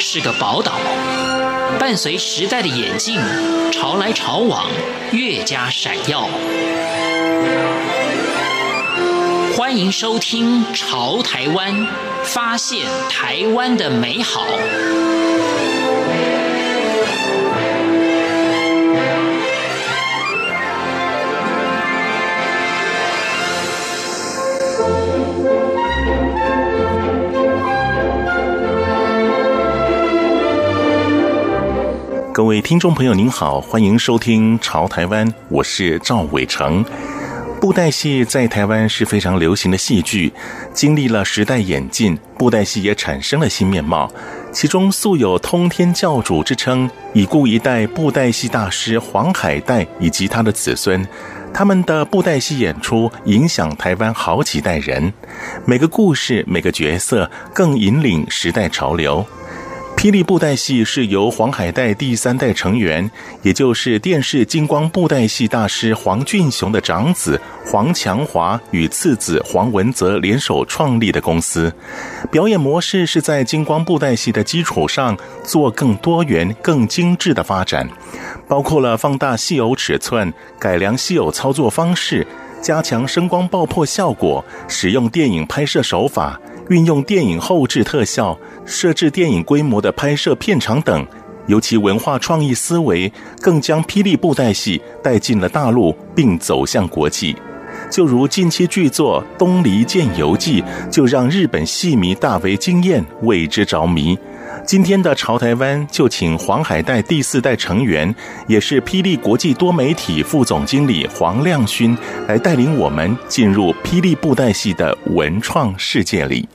是个宝岛，伴随时代的眼镜，潮来潮往，越加闪耀。欢迎收听《潮台湾》，发现台湾的美好。各位听众朋友，您好，欢迎收听《潮台湾》，我是赵伟成。布袋戏在台湾是非常流行的戏剧，经历了时代演进，布袋戏也产生了新面貌。其中素有通天教主之称，已故一代布袋戏大师黄海岱以及他的子孙，他们的布袋戏演出影响台湾好几代人，每个故事、每个角色更引领时代潮流。霹雳布袋戏是由黄海岱第三代成员，也就是电视金光布袋戏大师黄俊雄的长子黄强华与次子黄文泽联手创立的公司。表演模式是在金光布袋戏的基础上做更多元、更精致的发展，包括了放大戏偶尺寸、改良戏偶操作方式、加强声光爆破效果、使用电影拍摄手法。运用电影后制特效、设置电影规模的拍摄片场等，尤其文化创意思维，更将霹雳布袋戏带进了大陆，并走向国际。就如近期剧作《东离剑游记》，就让日本戏迷大为惊艳，为之着迷。今天的潮台湾就请黄海岱第四代成员，也是霹雳国际多媒体副总经理黄亮勋，来带领我们进入霹雳布袋戏的文创世界里。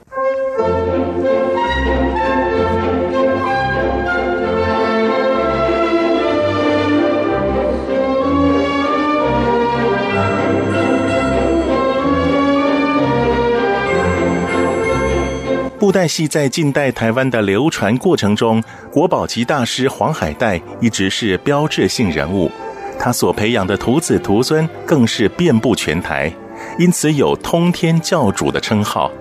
布袋戏在近代台湾的流传过程中，国宝级大师黄海岱一直是标志性人物，他所培养的徒子徒孙更是遍布全台，因此有“通天教主”的称号。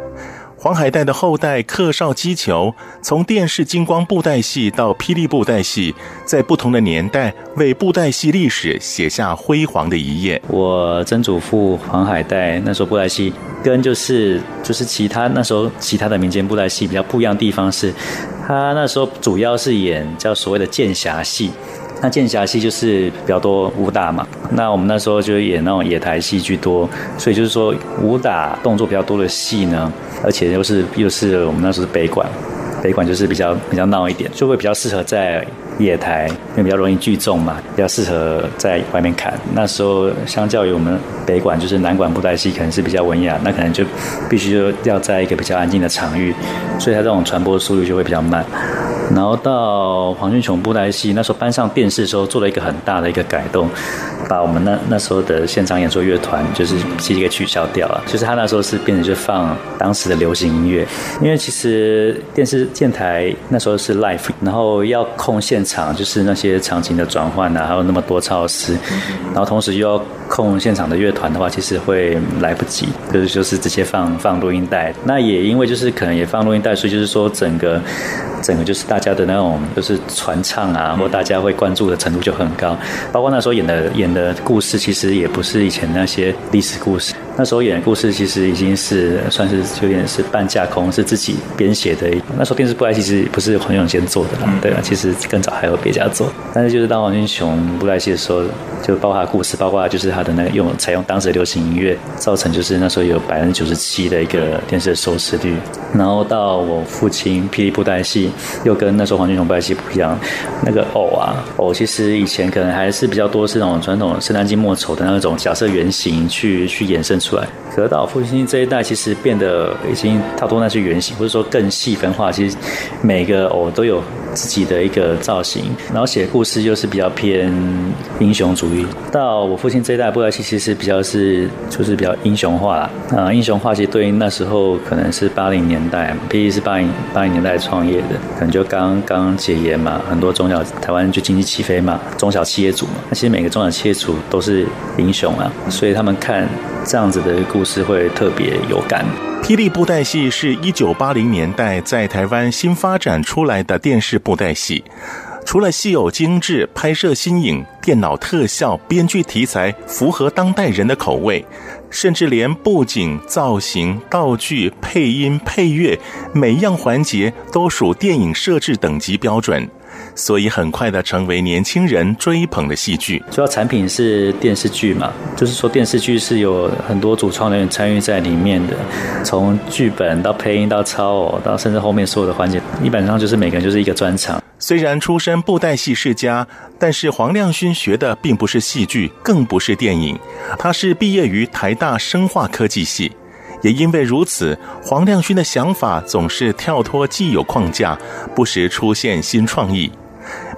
黄海岱的后代克绍箕裘，从电视金光布袋戏到霹雳布袋戏，在不同的年代为布袋戏历史写下辉煌的一页。我曾祖父黄海岱那时候布袋戏跟就是就是其他那时候其他的民间布袋戏比较不一样的地方是，他那时候主要是演叫所谓的剑侠戏。那剑侠戏就是比较多武打嘛，那我们那时候就演那种野台戏居多，所以就是说武打动作比较多的戏呢，而且又是又是我们那时候是北管，北管就是比较比较闹一点，就会比较适合在野台，因为比较容易聚众嘛，比较适合在外面看。那时候相较于我们北管，就是南管布袋戏可能是比较文雅，那可能就必须就要在一个比较安静的场域，所以它这种传播速度就会比较慢。然后到黄俊雄布袋戏，那时候搬上电视的时候，做了一个很大的一个改动，把我们那那时候的现场演奏乐团就是其实给取消掉了。就是他那时候是变成就放当时的流行音乐，因为其实电视电台那时候是 live，然后要控现场，就是那些场景的转换啊，还有那么多超时，然后同时又要控现场的乐团的话，其实会来不及，就是就是直接放放录音带。那也因为就是可能也放录音带，所以就是说整个。整个就是大家的那种，就是传唱啊，或大家会关注的程度就很高。包括那时候演的演的故事，其实也不是以前那些历史故事。那时候演的故事其实已经是算是有点是半架空，是自己编写的。那时候电视布袋戏其实不是黄俊雄先做的啦，对啊，其实更早还有别家做。但是就是当黄俊雄布袋戏的时候，就包括他故事，包括就是他的那个用采用当时的流行音乐，造成就是那时候有百分之九十七的一个电视的收视率。然后到我父亲霹雳布袋戏，又跟那时候黄俊雄布袋戏不一样，那个偶啊偶，其实以前可能还是比较多是那种传统圣诞季末丑的那种角色原型去去衍生出来，可是到我父亲这一代，其实变得已经差不多那些原型，或者说更细分化。其实每个偶都有自己的一个造型，然后写故事又是比较偏英雄主义。到我父亲这一代，布袋戏其实比较是就是比较英雄化啦。啊，英雄化其实对应那时候可能是八零年代，毕竟是八零八零年代创业的，可能就刚刚解严嘛，很多中小台湾就经济起飞嘛，中小企业主嘛，那其实每个中小企业主都是英雄啊，所以他们看。这样子的故事会特别有感。霹雳布袋戏是一九八零年代在台湾新发展出来的电视布袋戏，除了戏偶精致、拍摄新颖、电脑特效、编剧题材符合当代人的口味，甚至连布景、造型、道具、配音、配乐，每一样环节都属电影设置等级标准。所以很快的成为年轻人追捧的戏剧。主要产品是电视剧嘛，就是说电视剧是有很多主创人员参与在里面的，从剧本到配音到操偶，到甚至后面所有的环节，基本上就是每个人就是一个专场。虽然出身布袋戏世家，但是黄亮勋学的并不是戏剧，更不是电影，他是毕业于台大生化科技系。也因为如此，黄亮勋的想法总是跳脱既有框架，不时出现新创意。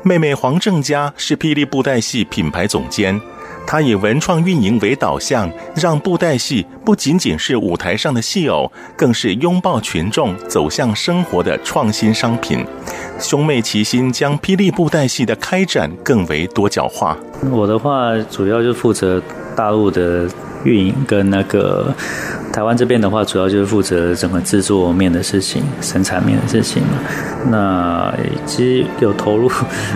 妹妹黄正佳是霹雳布袋戏品牌总监，她以文创运营为导向，让布袋戏不仅仅是舞台上的戏偶，更是拥抱群众、走向生活的创新商品。兄妹齐心，将霹雳布袋戏的开展更为多角化。我的话，主要就负责大陆的。运营跟那个台湾这边的话，主要就是负责整个制作面的事情、生产面的事情嘛。那其实有投入，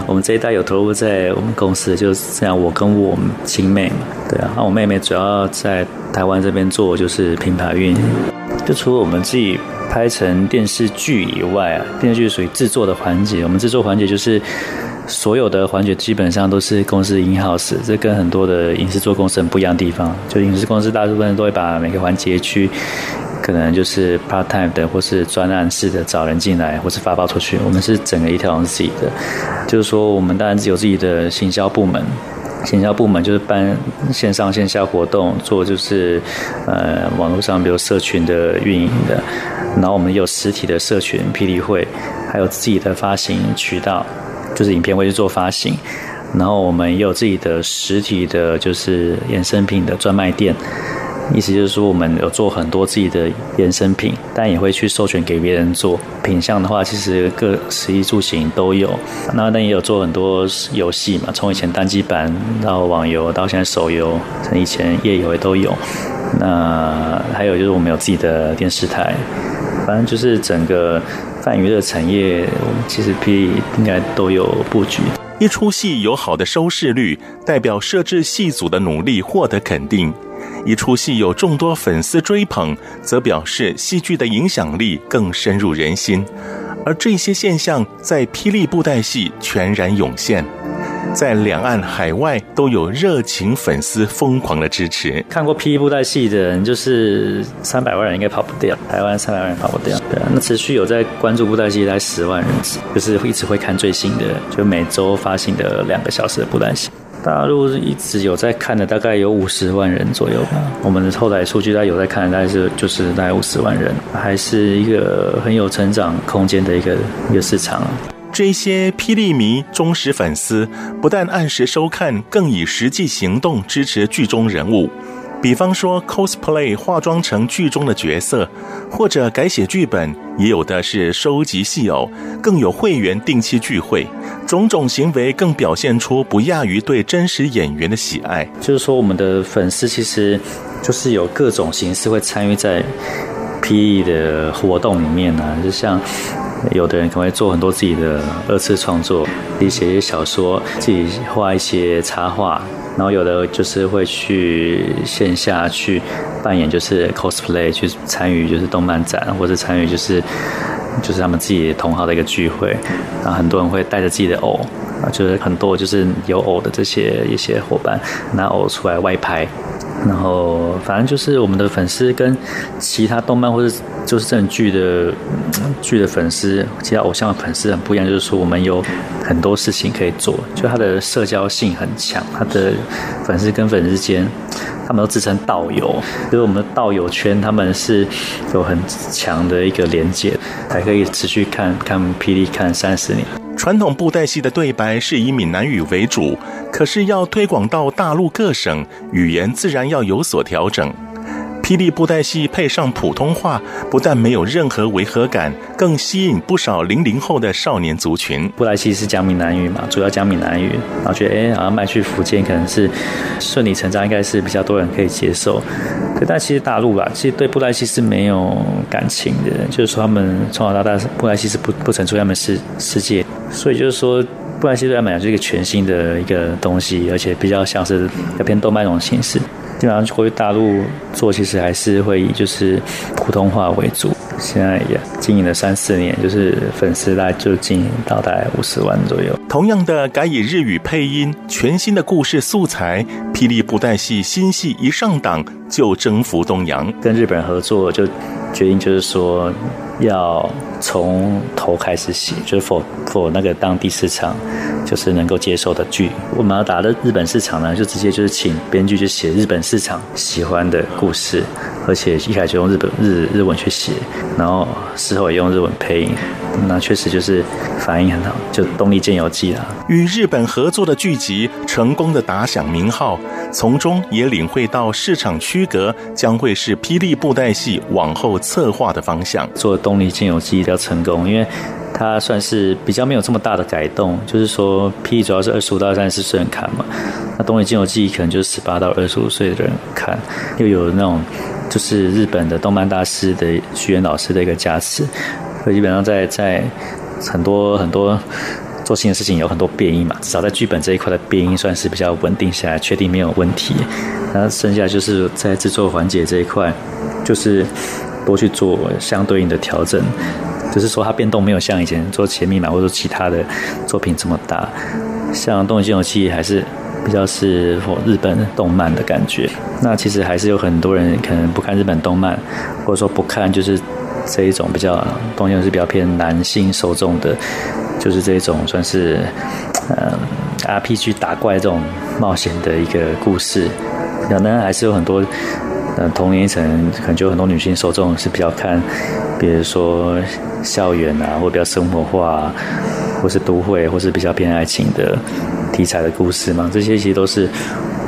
我们这一代有投入在我们公司，就是这样。我跟我亲妹嘛，对啊，那我妹妹主要在台湾这边做就是品牌运营。就除了我们自己拍成电视剧以外啊，电视剧属于制作的环节，我们制作环节就是。所有的环节基本上都是公司 in house，这跟很多的影视做公司很不一样的地方。就影视公司大部分都会把每个环节去，可能就是 part time 的，或是专案式的找人进来，或是发包出去。我们是整个一条龙自己的，就是说我们当然有自己的行销部门，行销部门就是办线上线下活动，做就是呃网络上比如社群的运营的，然后我们有实体的社群霹雳会，还有自己的发行渠道。就是影片会去做发行，然后我们也有自己的实体的，就是衍生品的专卖店。意思就是说，我们有做很多自己的衍生品，但也会去授权给别人做。品项的话，其实各食衣住行都有。那但也有做很多游戏嘛，从以前单机版到网游，到现在手游，从以前页游也都有。那还有就是我们有自己的电视台，反正就是整个。泛娱乐产业，我们其实可以应该都有布局。一出戏有好的收视率，代表摄制戏组的努力获得肯定；一出戏有众多粉丝追捧，则表示戏剧的影响力更深入人心。而这些现象在霹雳布袋戏全然涌现。在两岸海外都有热情粉丝疯狂的支持。看过霹雳布袋戏的人，就是三百万人应该跑不掉。台湾三百万人跑不掉。对啊，那持续有在关注布袋戏，大概十万人，就是一直会看最新的，就每周发行的两个小时的布袋戏。大陆一直有在看的，大概有五十万人左右吧。我们的后台数据，大概有在看的，大概是就是大概五十万人，还是一个很有成长空间的一个一个市场。这些霹雳迷忠实粉丝不但按时收看，更以实际行动支持剧中人物。比方说 cosplay 化妆成剧中的角色，或者改写剧本，也有的是收集戏偶，更有会员定期聚会。种种行为更表现出不亚于对真实演员的喜爱。就是说，我们的粉丝其实就是有各种形式会参与在 PE 的活动里面呢、就像。有的人可能会做很多自己的二次创作，自己写一些小说，自己画一些插画，然后有的就是会去线下去扮演，就是 cosplay 去参与，就是动漫展，或者参与就是就是他们自己同好的一个聚会，然后很多人会带着自己的偶，啊，就是很多就是有偶的这些一些伙伴拿偶出来外拍。然后，反正就是我们的粉丝跟其他动漫或者就是这种剧的剧的粉丝，其他偶像的粉丝很不一样，就是说我们有很多事情可以做，就他的社交性很强，他的粉丝跟粉丝之间，他们都自称道友，就是我们的道友圈，他们是有很强的一个连接，还可以持续看看霹雳看三十年。传统布袋戏的对白是以闽南语为主，可是要推广到大陆各省，语言自然要有所调整。霹雳布袋戏配上普通话，不但没有任何违和感，更吸引不少零零后的少年族群。布袋戏是讲闽南语嘛，主要讲闽南语，然后觉得哎，好像卖去福建可能是顺理成章，应该是比较多人可以接受。但其实大陆吧，其实对布袋戏是没有感情的，就是说他们从小到大布袋戏是不不曾出现他们世世界，所以就是说布袋戏对他们来讲是一个全新的一个东西，而且比较像是要偏动漫那种形式。基本上回大陆做，其实还是会以就是普通话为主。现在也经营了三四年，就是粉丝大概就经营到大概五十万左右。同样的，改以日语配音，全新的故事素材，霹雳布袋戏新戏一上档就征服东洋。跟日本人合作，就决定就是说要从头开始写，就是 for for 那个当地市场就是能够接受的剧。我们要打的日本市场呢，就直接就是请编剧就写日本市场喜欢的故事。而且一开始就用日本日日文去写，然后事后也用日文配音，那确实就是反应很好，就《东丽剑游记》啦。与日本合作的剧集成功的打响名号，从中也领会到市场区隔将会是霹雳布袋戏往后策划的方向。做《东丽剑游记》比较成功，因为它算是比较没有这么大的改动，就是说霹雳主要是二十五到三十四岁人看嘛，那《东丽剑游记》可能就是十八到二十五岁的人看，又有那种。就是日本的动漫大师的须原老师的一个加持，所以基本上在在很多很多做新的事情有很多变音嘛，至少在剧本这一块的变音算是比较稳定下来，确定没有问题。然后剩下就是在制作环节这一块，就是多去做相对应的调整，就是说它变动没有像以前做《甜蜜》嘛，或者其他的作品这么大，像《东丽剑游记》还是。比较是日本动漫的感觉，那其实还是有很多人可能不看日本动漫，或者说不看就是这一种比较东西是比较偏男性受众的，就是这种算是呃 RPG 打怪这种冒险的一个故事。可能还是有很多呃同龄层可能就有很多女性受众是比较看，比如说校园啊，或比较生活化，或是都会，或是比较偏爱情的。题材的故事嘛，这些其实都是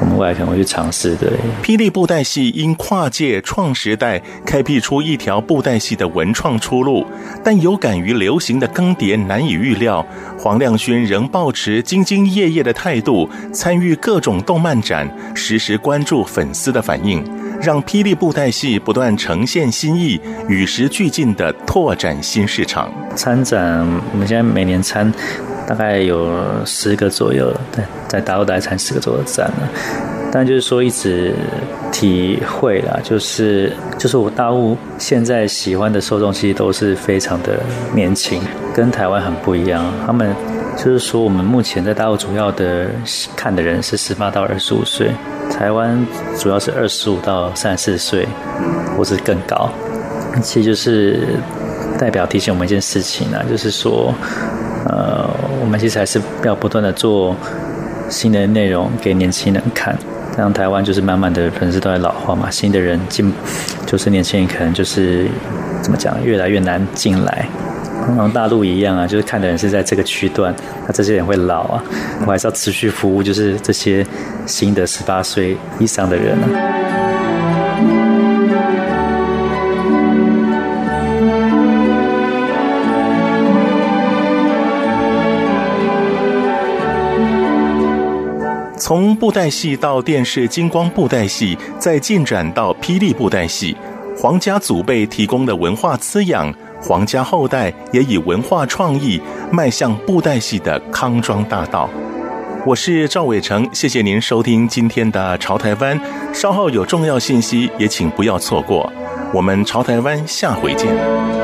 我们未来可能会去尝试的。霹雳布袋戏因跨界创时代，开辟出一条布袋戏的文创出路，但有感于流行的更迭难以预料，黄亮勋仍抱持兢兢业业的态度，参与各种动漫展，时时关注粉丝的反应，让霹雳布袋戏不断呈现新意，与时俱进的拓展新市场。参展，我们现在每年参。大概有十个左右，对，在大陆大概参十个左右的展了。但就是说，一直体会啦，就是就是我大陆现在喜欢的受众其实都是非常的年轻，跟台湾很不一样。他们就是说，我们目前在大陆主要的看的人是十八到二十五岁，台湾主要是二十五到三十四岁，或是更高。其实就是代表提醒我们一件事情啊，就是说。呃，我们其实还是要不断的做新的内容给年轻人看，这样台湾就是慢慢的粉丝都在老化嘛，新的人进，就是年轻人可能就是怎么讲，越来越难进来。然后大陆一样啊，就是看的人是在这个区段，那这些人会老啊，我还是要持续服务，就是这些新的十八岁以上的人啊。从布袋戏到电视金光布袋戏，再进展到霹雳布袋戏，黄家祖辈提供的文化滋养，皇家后代也以文化创意迈向布袋戏的康庄大道。我是赵伟成，谢谢您收听今天的《潮台湾》，稍后有重要信息也请不要错过。我们《潮台湾》下回见。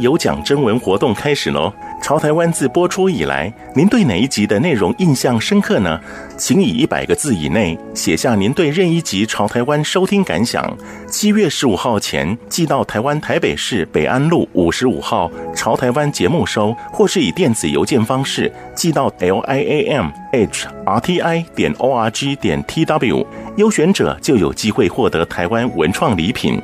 有奖征文活动开始喽！潮台湾自播出以来，您对哪一集的内容印象深刻呢？请以一百个字以内写下您对任一集潮台湾收听感想。七月十五号前寄到台湾台北市北安路五十五号潮台湾节目收，或是以电子邮件方式寄到 l i a m h r t i 点 o r g 点 t w，优选者就有机会获得台湾文创礼品。